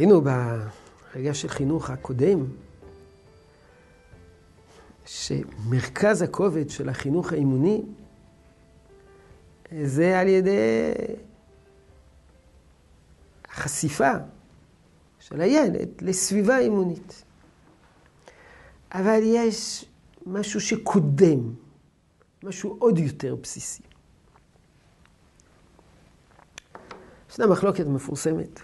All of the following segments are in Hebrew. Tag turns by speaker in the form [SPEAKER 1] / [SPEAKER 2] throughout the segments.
[SPEAKER 1] ראינו ברגע של חינוך הקודם, שמרכז הכובד של החינוך האימוני זה על ידי החשיפה של הילד לסביבה אימונית. אבל יש משהו שקודם, משהו עוד יותר בסיסי. ישנה מחלוקת מפורסמת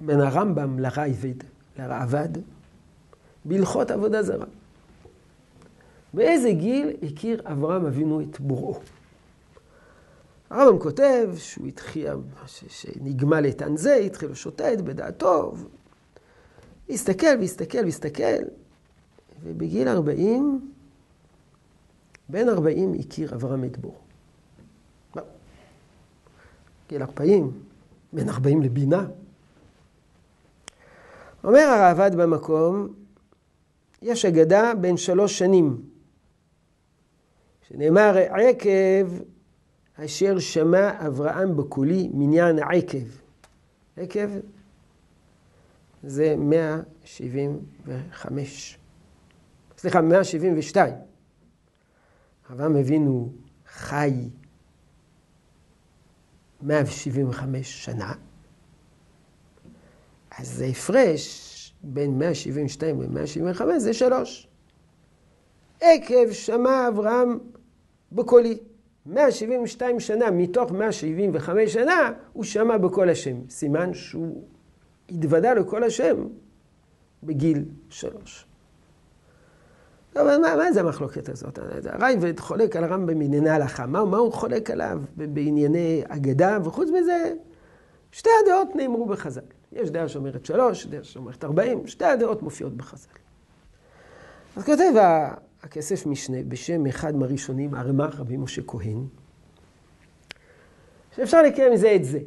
[SPEAKER 1] בין הרמב"ם לרייבד, לרעבד, בהלכות עבודה זרה. באיזה גיל הכיר אברהם אבינו את בוראו? הרמב"ם כותב שהוא התחיל, שנגמל איתן זה, התחיל לשוטט בדעתו, הסתכל והסתכל והסתכל, ובגיל 40, בן 40 הכיר אברהם את בוראו. גיל 40, בין 40 לבינה. אומר הרעב"ד במקום, יש אגדה בין שלוש שנים, שנאמר עקב אשר שמע אברהם בקולי מניין עקב. עקב זה 175. סליחה, 172. אברהם אבינו חי 175 שנה, אז זה הפרש בין 172 ל-175 זה שלוש. עקב שמע אברהם בקולי. 172 שנה מתוך 175 שנה הוא שמע בקול השם. סימן שהוא התוודה לקול השם בגיל שלוש. אבל מה, מה זה המחלוקת הזאת? הרייבד חולק על הרמב"ם בענייני הלכה. מה, מה הוא חולק עליו בענייני אגדה? וחוץ מזה, שתי הדעות נאמרו בחז"ל. יש דעה שאומרת שלוש, דעה שאומרת ארבעים, שתי הדעות מופיעות בחז"ל. אז כותב הכסף משנה בשם אחד מהראשונים, הרמ"ח רבי משה כהן, שאפשר לקיים זה את זה.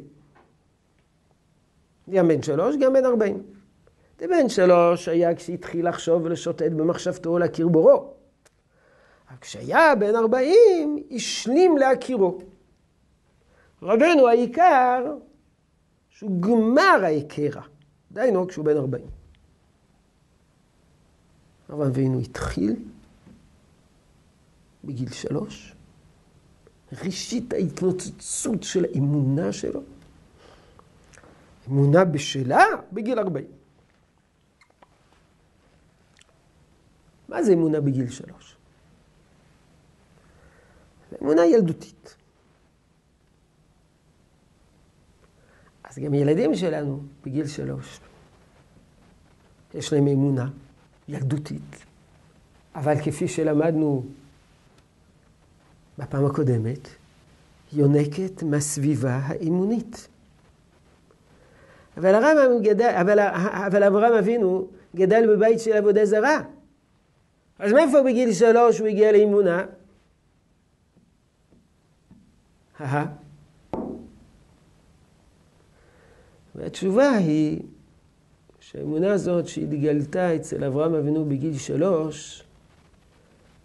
[SPEAKER 1] גם בן שלוש, גם בן ארבעים. בן שלוש היה כשהתחיל לחשוב ולשוטט במחשבתו להכיר בורו. אבל כשהיה בן ארבעים, השלים להכירו. רבנו העיקר שהוא גמר ההיכרה. דהיינו כשהוא בן 40. אברהם אבינו התחיל בגיל שלוש, ראשית ההתנוצצות של האמונה שלו, אמונה בשלה בגיל 40. מה זה אמונה בגיל שלוש? אמונה ילדותית. אז גם ילדים שלנו בגיל שלוש, יש להם אמונה ילדותית, אבל כפי שלמדנו בפעם הקודמת, יונקת מהסביבה האמונית. אבל הרמב"ם גדל, אבל, אבל אברהם אבינו גדל בבית של עבודה זרה. אז מאיפה בגיל שלוש הוא הגיע לאמונה? והתשובה היא שהאמונה הזאת שהתגלתה אצל אברהם אבינו בגיל שלוש,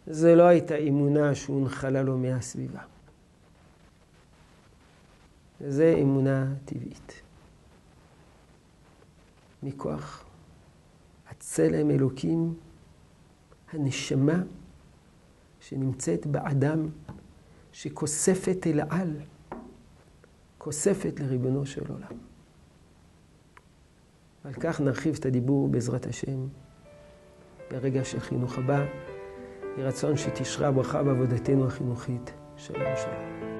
[SPEAKER 1] זה לא הייתה אמונה שהונחלה לו מהסביבה. זה אמונה טבעית. מכוח הצלם אלוקים, הנשמה שנמצאת באדם, שכוספת אל על, כוספת לריבונו של עולם. על כך נרחיב את הדיבור בעזרת השם ברגע של חינוך הבא. יהי רצון שתשרה ברכה בעבודתנו החינוכית. שלום שלום.